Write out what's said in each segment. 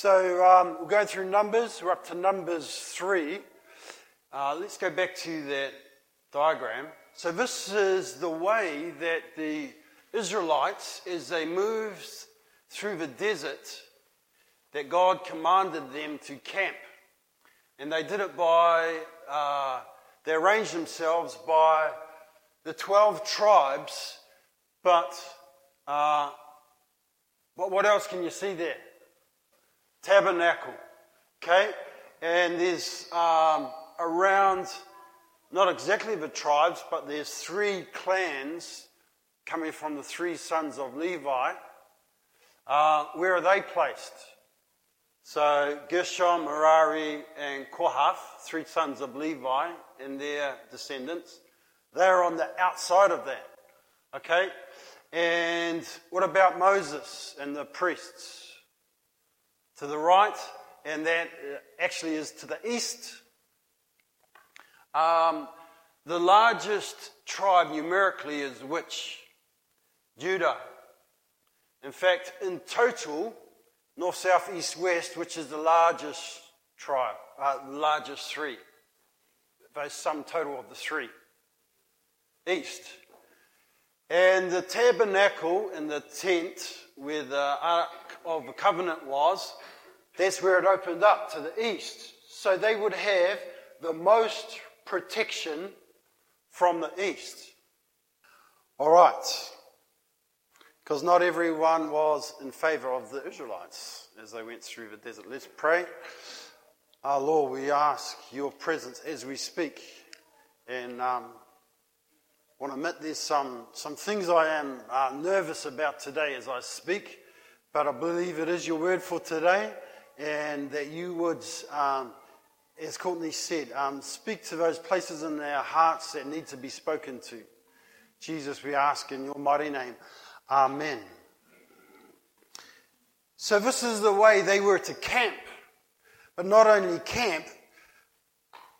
So um, we're going through Numbers. We're up to Numbers 3. Uh, let's go back to that diagram. So this is the way that the Israelites, as they moved through the desert, that God commanded them to camp. And they did it by, uh, they arranged themselves by the 12 tribes, but, uh, but what else can you see there? Tabernacle. Okay? And there's um, around, not exactly the tribes, but there's three clans coming from the three sons of Levi. Uh, where are they placed? So Gershon, Merari, and Kohath, three sons of Levi and their descendants, they're on the outside of that. Okay? And what about Moses and the priests? To the right, and that uh, actually is to the east. Um, the largest tribe numerically is which? Judah. In fact, in total, north, south, east, west, which is the largest tribe, uh, largest three, the sum total of the three. East. And the tabernacle and the tent where the Ark of the Covenant was that's where it opened up to the east. So they would have the most protection from the east. All right. Because not everyone was in favor of the Israelites as they went through the desert. Let's pray. Our Lord, we ask your presence as we speak. And um, want to admit there's some, some things I am uh, nervous about today as I speak, but I believe it is your word for today and that you would, um, as Courtney said, um, speak to those places in their hearts that need to be spoken to. Jesus, we ask in your mighty name. Amen. So, this is the way they were to camp, but not only camp,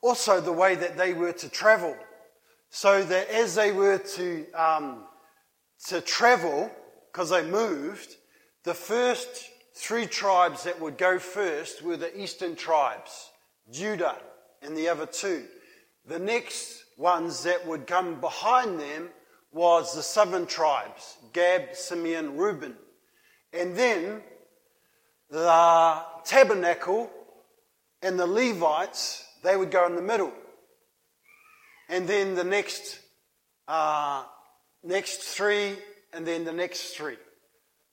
also the way that they were to travel. So that as they were to, um, to travel, because they moved, the first three tribes that would go first were the eastern tribes, Judah and the other two. The next ones that would come behind them was the southern tribes, Gad, Simeon, Reuben. And then the tabernacle and the Levites, they would go in the middle. And then the next, uh, next three, and then the next three.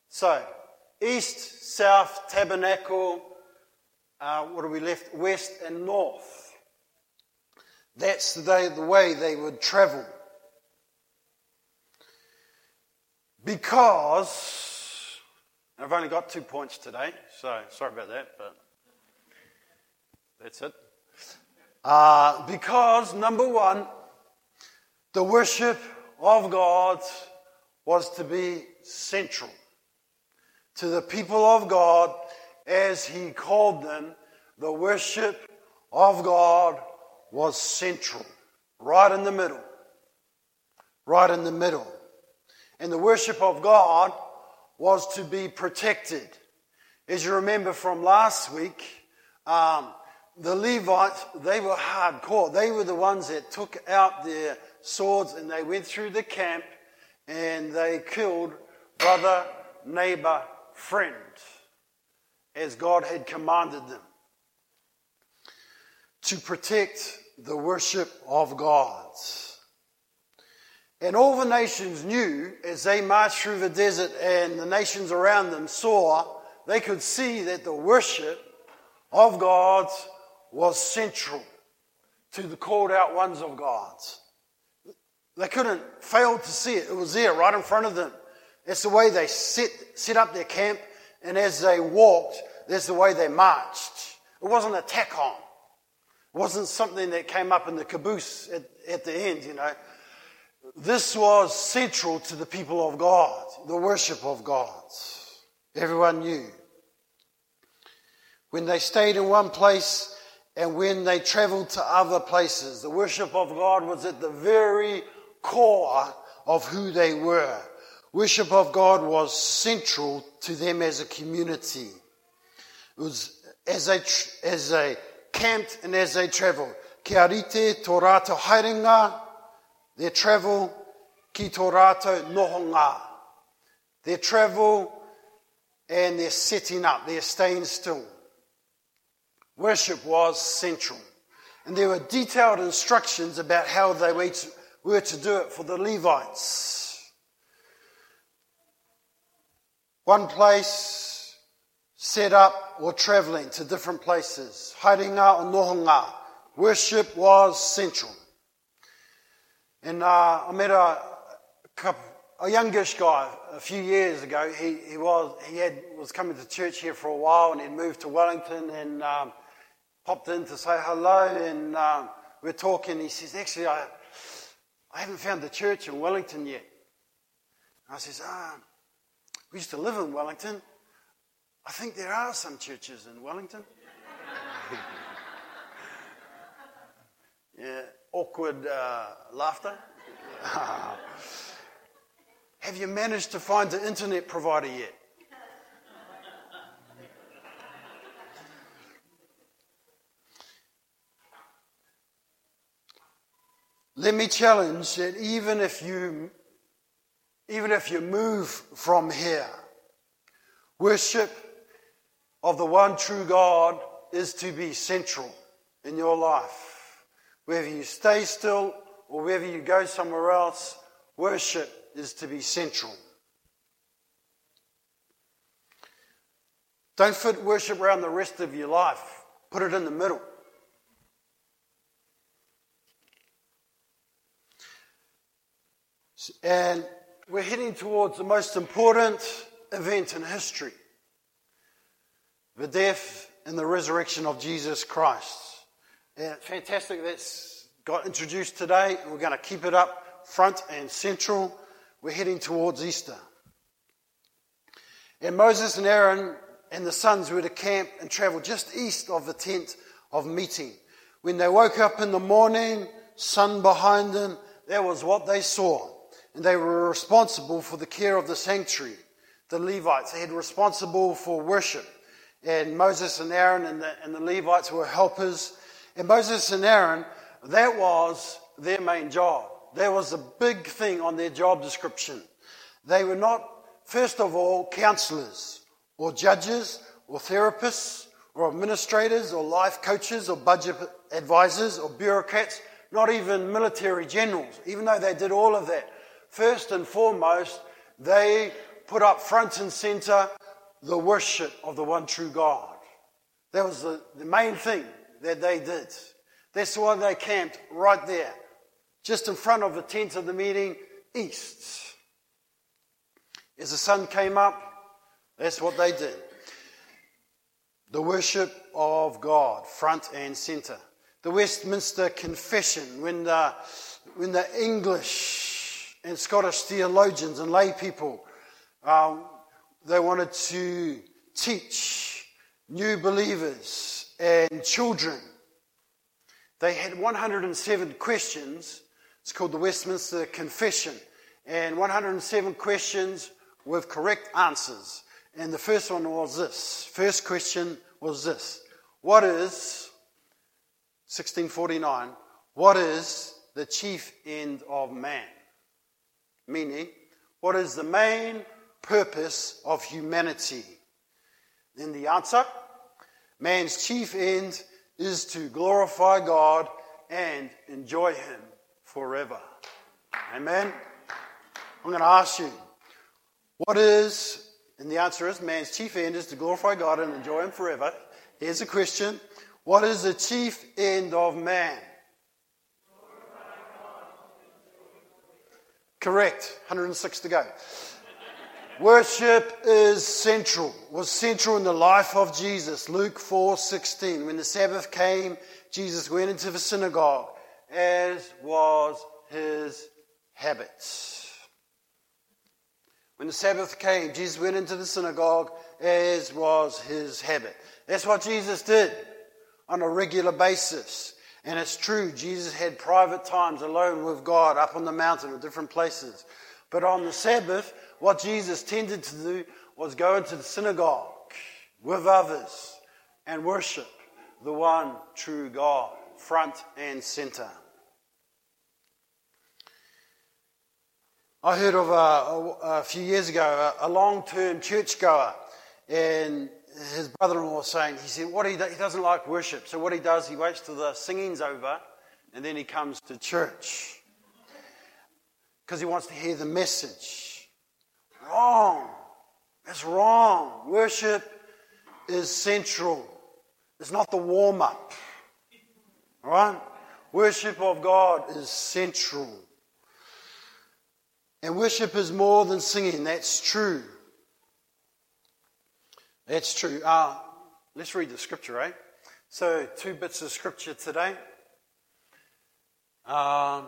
So, east, south, tabernacle, uh, what are we left? West and north. That's the, the way they would travel. Because, I've only got two points today, so sorry about that, but that's it. Uh, because, number one, the worship of God was to be central to the people of God as he called them, the worship of God was central, right in the middle. Right in the middle. And the worship of God was to be protected. As you remember from last week, um, the Levites, they were hardcore. They were the ones that took out their swords and they went through the camp and they killed brother, neighbor, friend as God had commanded them to protect the worship of God. And all the nations knew as they marched through the desert and the nations around them saw, they could see that the worship of God was central to the called out ones of God. They couldn't fail to see it. It was there right in front of them. It's the way they set, set up their camp, and as they walked, that's the way they marched. It wasn't a tack on. It wasn't something that came up in the caboose at, at the end, you know. This was central to the people of God, the worship of God. Everyone knew. When they stayed in one place and when they traveled to other places, the worship of God was at the very core of who they were. Worship of God was central to them as a community. It was as they, as they camped and as they traveled. Kia rite tō rātou haerenga, their travel ki tō rātou nohonga. Their travel and their setting up, their staying still. Worship was central. And there were detailed instructions about how they were to do it for the Levites. One place set up or traveling to different places. Haerenga or Nohonga. Worship was central. And uh, I met a, couple, a youngish guy a few years ago. He, he was he had was coming to church here for a while, and he'd moved to Wellington and um, popped in to say hello. And um, we're talking. He says, "Actually, I I haven't found the church in Wellington yet." And I says, "Ah, we used to live in Wellington. I think there are some churches in Wellington." yeah, awkward uh, laughter. Have you managed to find the internet provider yet? Let me challenge that even if you even if you move from here, worship of the one true God is to be central in your life. Whether you stay still or whether you go somewhere else, worship is to be central. Don't fit worship around the rest of your life. Put it in the middle. And we're heading towards the most important event in history the death and the resurrection of Jesus Christ. And fantastic that's got introduced today, we're going to keep it up front and central we're heading towards Easter. And Moses and Aaron and the sons were to camp and travel just east of the tent of meeting. When they woke up in the morning, sun behind them, that was what they saw. And they were responsible for the care of the sanctuary. The Levites, they had responsible for worship. And Moses and Aaron and the, and the Levites were helpers. And Moses and Aaron, that was their main job. There was a big thing on their job description. They were not, first of all, counselors or judges or therapists or administrators or life coaches or budget advisors or bureaucrats, not even military generals, even though they did all of that. First and foremost, they put up front and center the worship of the one true God. That was the, the main thing that they did. That's why they camped right there just in front of the tent of the meeting, east. As the sun came up, that's what they did. The worship of God, front and center. The Westminster Confession, when the, when the English and Scottish theologians and lay people, um, they wanted to teach new believers and children. They had 107 questions it's called the Westminster Confession. And 107 questions with correct answers. And the first one was this. First question was this. What is, 1649, what is the chief end of man? Meaning, what is the main purpose of humanity? Then the answer, man's chief end is to glorify God and enjoy Him forever. Amen? I'm going to ask you, what is, and the answer is man's chief end is to glorify God and enjoy Him forever. Here's a question What is the chief end of man? Correct. 106 to go. Worship is central, was central in the life of Jesus. Luke 4:16. When the Sabbath came, Jesus went into the synagogue as was his habit. When the Sabbath came, Jesus went into the synagogue as was his habit. That's what Jesus did on a regular basis. And it's true, Jesus had private times alone with God up on the mountain or different places. But on the Sabbath, what Jesus tended to do was go into the synagogue with others and worship the one true God, front and center. I heard of a, a, a few years ago a, a long term churchgoer, and his brother in law was saying, he said, what he, he doesn't like worship. So, what he does, he waits till the singing's over and then he comes to church because he wants to hear the message. Wrong. That's wrong. Worship is central, it's not the warm up. All right? Worship of God is central. And worship is more than singing. That's true. That's true. Uh, let's read the scripture, right? So, two bits of scripture today. Um,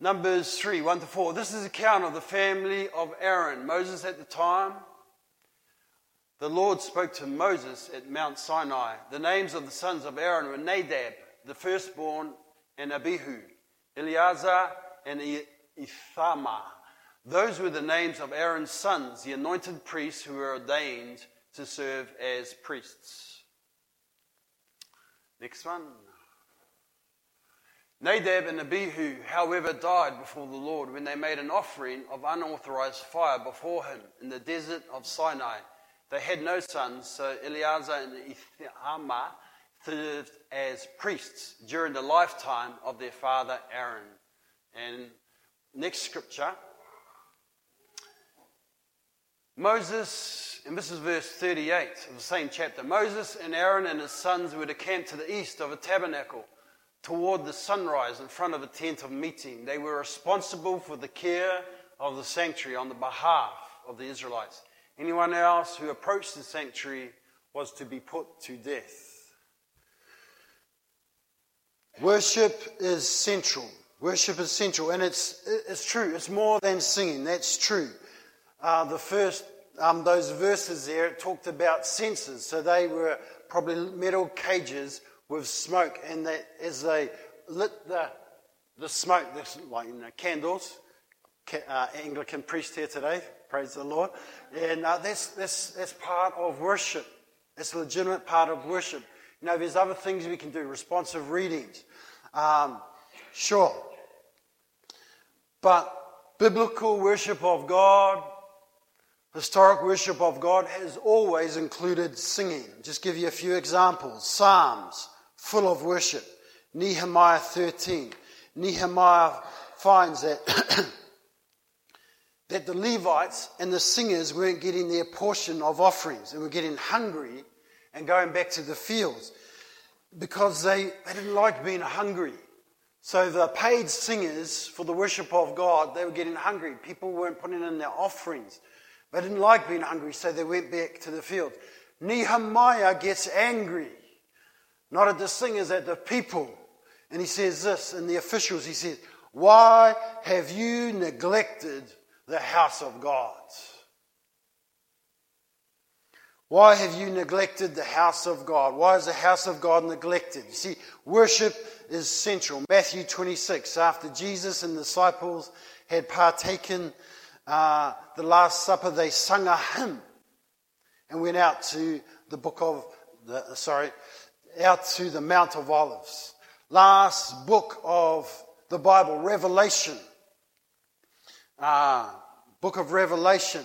Numbers 3 1 to 4. This is an account of the family of Aaron. Moses at the time. The Lord spoke to Moses at Mount Sinai. The names of the sons of Aaron were Nadab, the firstborn, and Abihu, Eleazar, and Ithamar. Those were the names of Aaron's sons, the anointed priests who were ordained to serve as priests. Next one. Nadab and Abihu, however, died before the Lord when they made an offering of unauthorized fire before him in the desert of Sinai. They had no sons, so Eleazar and Ithamar served as priests during the lifetime of their father Aaron. And next scripture Moses, and this is verse 38 of the same chapter Moses and Aaron and his sons were to camp to the east of a tabernacle toward the sunrise in front of a tent of meeting. They were responsible for the care of the sanctuary on the behalf of the Israelites. Anyone else who approached the sanctuary was to be put to death. Worship is central. Worship is central, and it's, it's true. It's more than singing. That's true. Uh, the first, um, those verses there, it talked about censers. So they were probably metal cages with smoke, and that as they lit the, the smoke, this, like you know, candles, uh, Anglican priest here today, praise the Lord, and uh, that's, that's, that's part of worship. It's a legitimate part of worship. You know, there's other things we can do, responsive readings. Um, sure. But biblical worship of God, historic worship of God has always included singing. Just give you a few examples. Psalms, full of worship. Nehemiah 13. Nehemiah finds that, that the Levites and the singers weren't getting their portion of offerings and were getting hungry and going back to the fields because they, they didn't like being hungry. So the paid singers for the worship of God, they were getting hungry. People weren't putting in their offerings. They didn't like being hungry, so they went back to the field. Nehemiah gets angry not at the singers, at the people. And he says this, and the officials, he says, Why have you neglected the house of God? Why have you neglected the house of God? Why is the house of God neglected? You see, worship is central. Matthew 26, after Jesus and the disciples had partaken uh, the Last Supper, they sung a hymn and went out to the book of, the, sorry, out to the Mount of Olives. Last book of the Bible, Revelation. Uh, book of Revelation.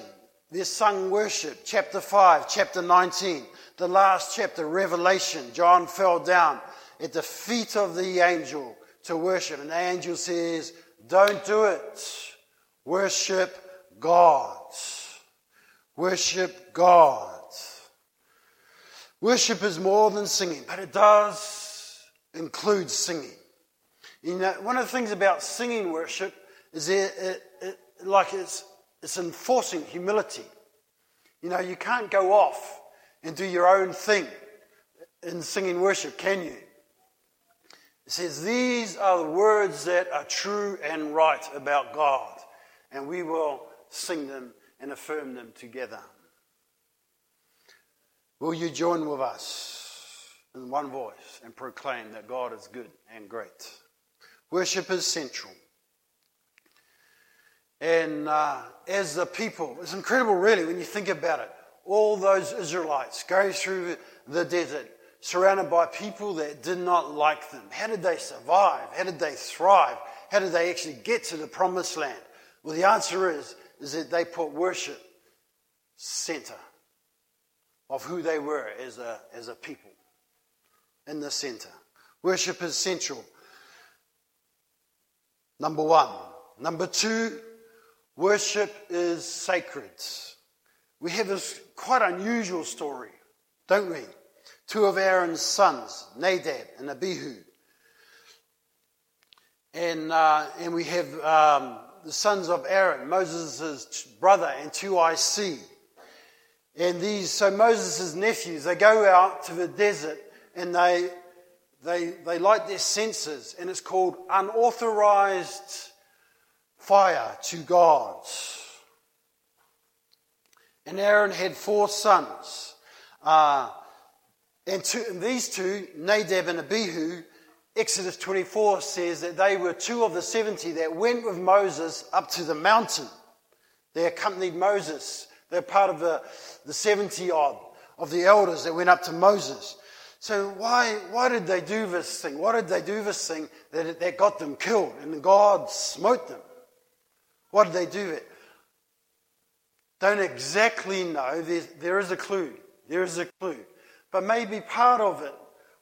There's sung worship, chapter 5, chapter 19. The last chapter, Revelation. John fell down at the feet of the angel to worship. And the angel says, Don't do it. Worship God. Worship God. Worship is more than singing, but it does include singing. You know, one of the things about singing worship is it, it, it, like it's, it's enforcing humility. You know, you can't go off and do your own thing in singing worship, can you? It says, These are the words that are true and right about God, and we will sing them and affirm them together. Will you join with us in one voice and proclaim that God is good and great? Worship is central. And uh, as the people, it's incredible, really, when you think about it. all those Israelites go through the desert surrounded by people that did not like them. How did they survive? How did they thrive? How did they actually get to the promised land? Well, the answer is, is that they put worship center of who they were as a, as a people in the center. Worship is central. Number one. Number two, worship is sacred. We have this quite unusual story, don't we? Two of Aaron's sons, Nadab and Abihu. And, uh, and we have um, the sons of Aaron, Moses' brother, and two IC. And these, so Moses' nephews, they go out to the desert and they, they, they light their censers, and it's called unauthorized fire to God. And Aaron had four sons. Uh, and, two, and these two, Nadab and Abihu, Exodus 24 says that they were two of the 70 that went with Moses up to the mountain. They accompanied Moses. They're part of the, the 70 odd of the elders that went up to Moses. So why, why did they do this thing? Why did they do this thing that, that got them killed and God smote them? Why did they do it? Don't exactly know. There's, there is a clue. There is a clue. But maybe part of it,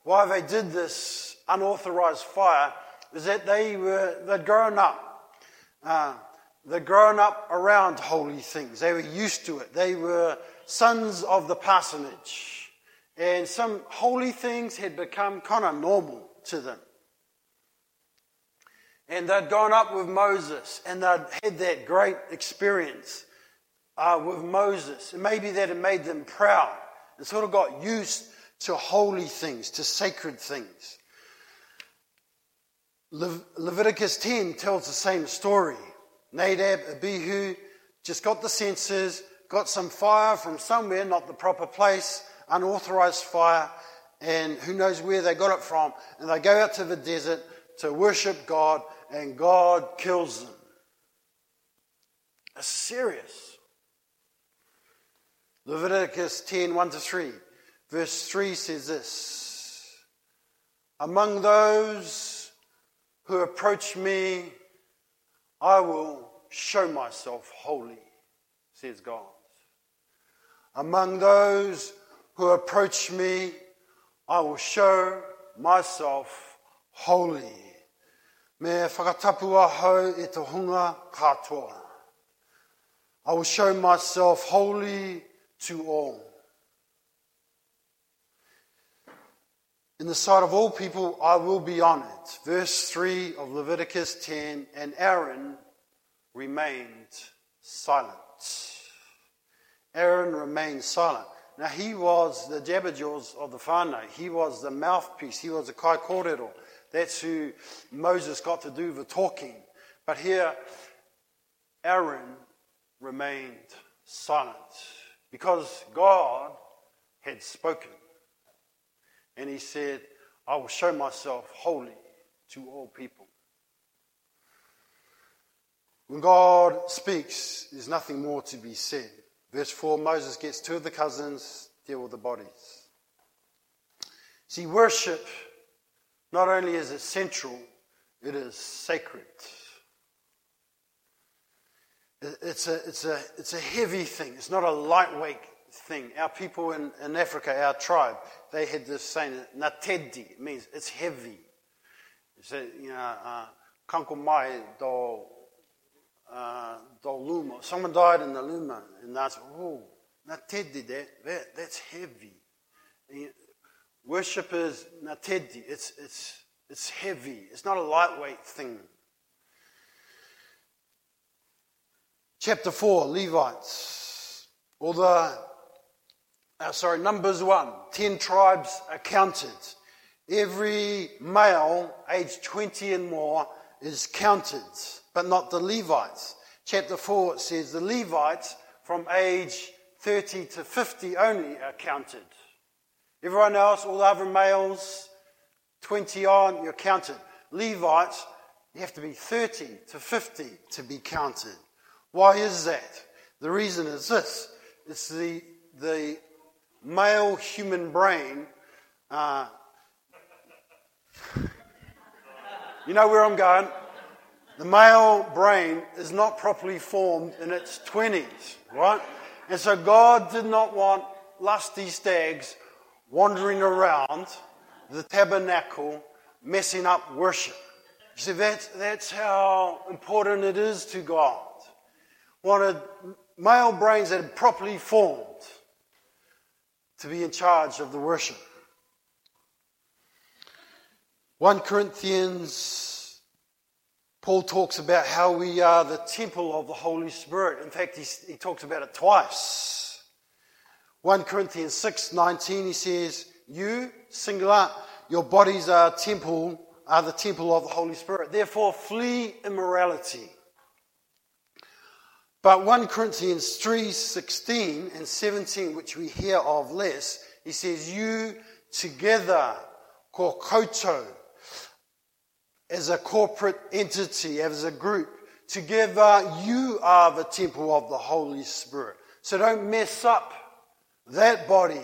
why they did this unauthorized fire, is that they were, they'd grown up. Uh, they'd grown up around holy things. They were used to it. They were sons of the parsonage. And some holy things had become kind of normal to them. And they'd gone up with Moses and they'd had that great experience uh, with Moses. And maybe that had made them proud and sort of got used to holy things, to sacred things. Le- Leviticus 10 tells the same story. Nadab, Abihu just got the censers, got some fire from somewhere, not the proper place, unauthorized fire, and who knows where they got it from. And they go out to the desert to worship God, and God kills them. It's serious. Leviticus 10 1 to 3. Verse 3 says this Among those who approach me, I will show myself holy, says God. Among those who approach me, I will show myself holy. Me whakatapua hau e te hunga katoa. I will show myself holy to all. In the sight of all people, I will be honored. Verse 3 of Leviticus 10 And Aaron remained silent. Aaron remained silent. Now, he was the Jabberjaws of the whānau. He was the mouthpiece. He was the kai kōrero. That's who Moses got to do the talking. But here, Aaron remained silent because God had spoken. And he said, I will show myself holy to all people. When God speaks, there's nothing more to be said. Verse 4 Moses gets two of the cousins, deal with the bodies. See, worship, not only is it central, it is sacred. It's a, it's a, it's a heavy thing, it's not a lightweight thing. Our people in, in Africa, our tribe, they had this saying, natedi, it means it's heavy. A, you know, uh, mai do uh, the luma. Someone died in the luma, and that's oh, not teddy that, that that's heavy. And worship not. It's it's it's heavy. It's not a lightweight thing. Chapter four, Levites. Although, uh, sorry, Numbers one, ten tribes are counted. Every male aged 20 and more is counted but not the Levites. Chapter 4 says the Levites from age 30 to 50 only are counted. Everyone else, all the other males, 20 on, you're counted. Levites, you have to be 30 to 50 to be counted. Why is that? The reason is this it's the, the male human brain, uh, you know where I'm going? The male brain is not properly formed in its 20s, right? And so God did not want lusty stags wandering around the tabernacle messing up worship. You see, that's, that's how important it is to God. Wanted male brains that are properly formed to be in charge of the worship. 1 Corinthians, Paul talks about how we are the temple of the Holy Spirit. In fact, he, he talks about it twice. 1 Corinthians 6 19, he says, You, singular, your bodies are temple, are the temple of the Holy Spirit. Therefore, flee immorality. But 1 Corinthians 3 16 and 17, which we hear of less, he says, You together, kokoto, as a corporate entity, as a group, together you are the temple of the Holy Spirit. So don't mess up that body,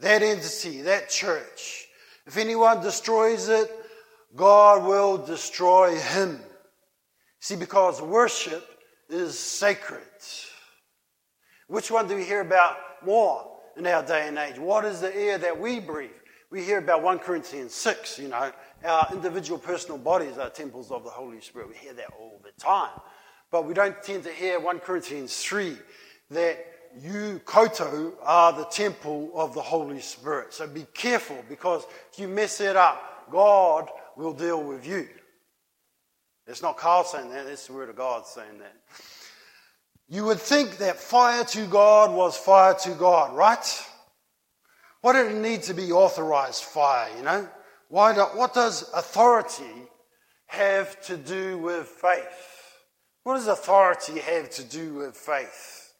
that entity, that church. If anyone destroys it, God will destroy him. See, because worship is sacred. Which one do we hear about more in our day and age? What is the air that we breathe? We hear about 1 Corinthians 6, you know, our individual personal bodies are temples of the Holy Spirit. We hear that all the time. But we don't tend to hear 1 Corinthians 3 that you, Koutou, are the temple of the Holy Spirit. So be careful because if you mess it up, God will deal with you. It's not Carl saying that, it's the Word of God saying that. You would think that fire to God was fire to God, right? Why did it need to be authorized fire, you know? Why do, what does authority have to do with faith? What does authority have to do with faith?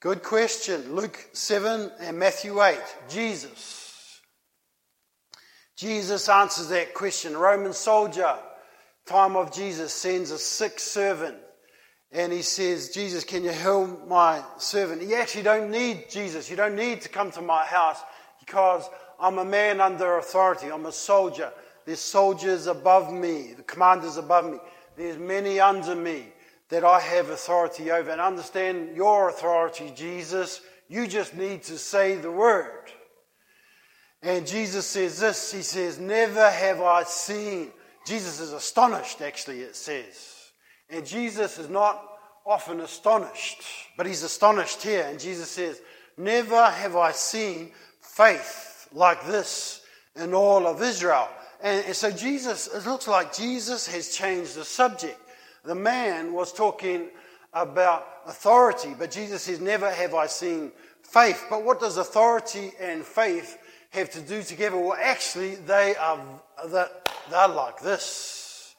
Good question. Luke 7 and Matthew 8. Jesus. Jesus answers that question. Roman soldier time of Jesus sends a sick servant and he says, Jesus, can you heal my servant? You actually don't need Jesus. You don't need to come to my house because I'm a man under authority. I'm a soldier. There's soldiers above me, the commanders above me. There's many under me that I have authority over. And understand your authority, Jesus. You just need to say the word. And Jesus says this He says, Never have I seen Jesus is astonished, actually, it says. And Jesus is not often astonished, but he's astonished here. And Jesus says, Never have I seen faith like this in all of Israel. And, so Jesus, it looks like Jesus has changed the subject. The man was talking about authority, but Jesus says, Never have I seen faith. But what does authority and faith have to do together? Well, actually, they are, they're like this.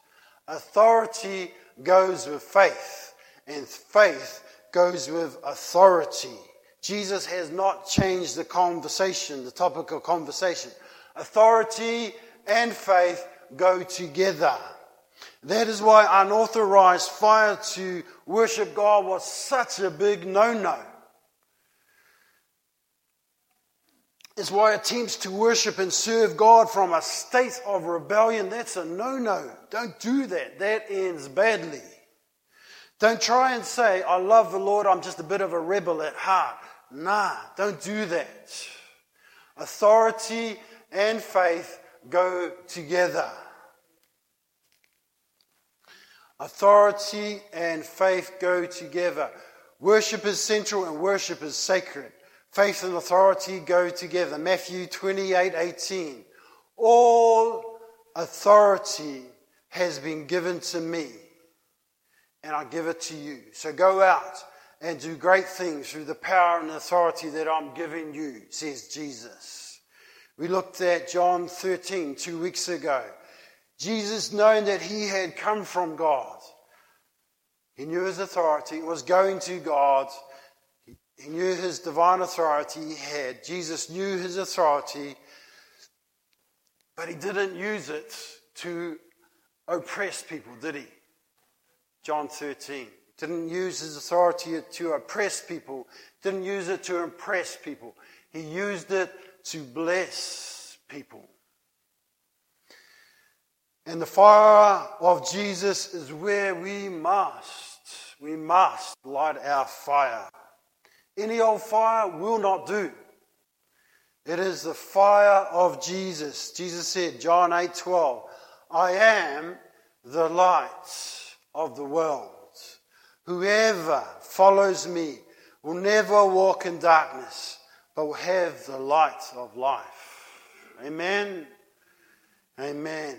Authority goes with faith, and faith goes with authority. Jesus has not changed the conversation, the topic of conversation. Authority and faith go together. That is why unauthorized fire to worship God was such a big no no. Is why attempts to worship and serve God from a state of rebellion, that's a no no. Don't do that. That ends badly. Don't try and say, I love the Lord, I'm just a bit of a rebel at heart. Nah, don't do that. Authority and faith go together. Authority and faith go together. Worship is central and worship is sacred. Faith and authority go together. Matthew 28 18. All authority has been given to me, and I give it to you. So go out and do great things through the power and authority that I'm giving you, says Jesus. We looked at John 13 two weeks ago. Jesus, knowing that he had come from God, he knew his authority, was going to God he knew his divine authority he had. Jesus knew his authority, but he didn't use it to oppress people, did he? John 13. Didn't use his authority to oppress people. Didn't use it to impress people. He used it to bless people. And the fire of Jesus is where we must, we must light our fire. Any old fire will not do. It is the fire of Jesus. Jesus said, John 8 12, I am the light of the world. Whoever follows me will never walk in darkness, but will have the light of life. Amen. Amen.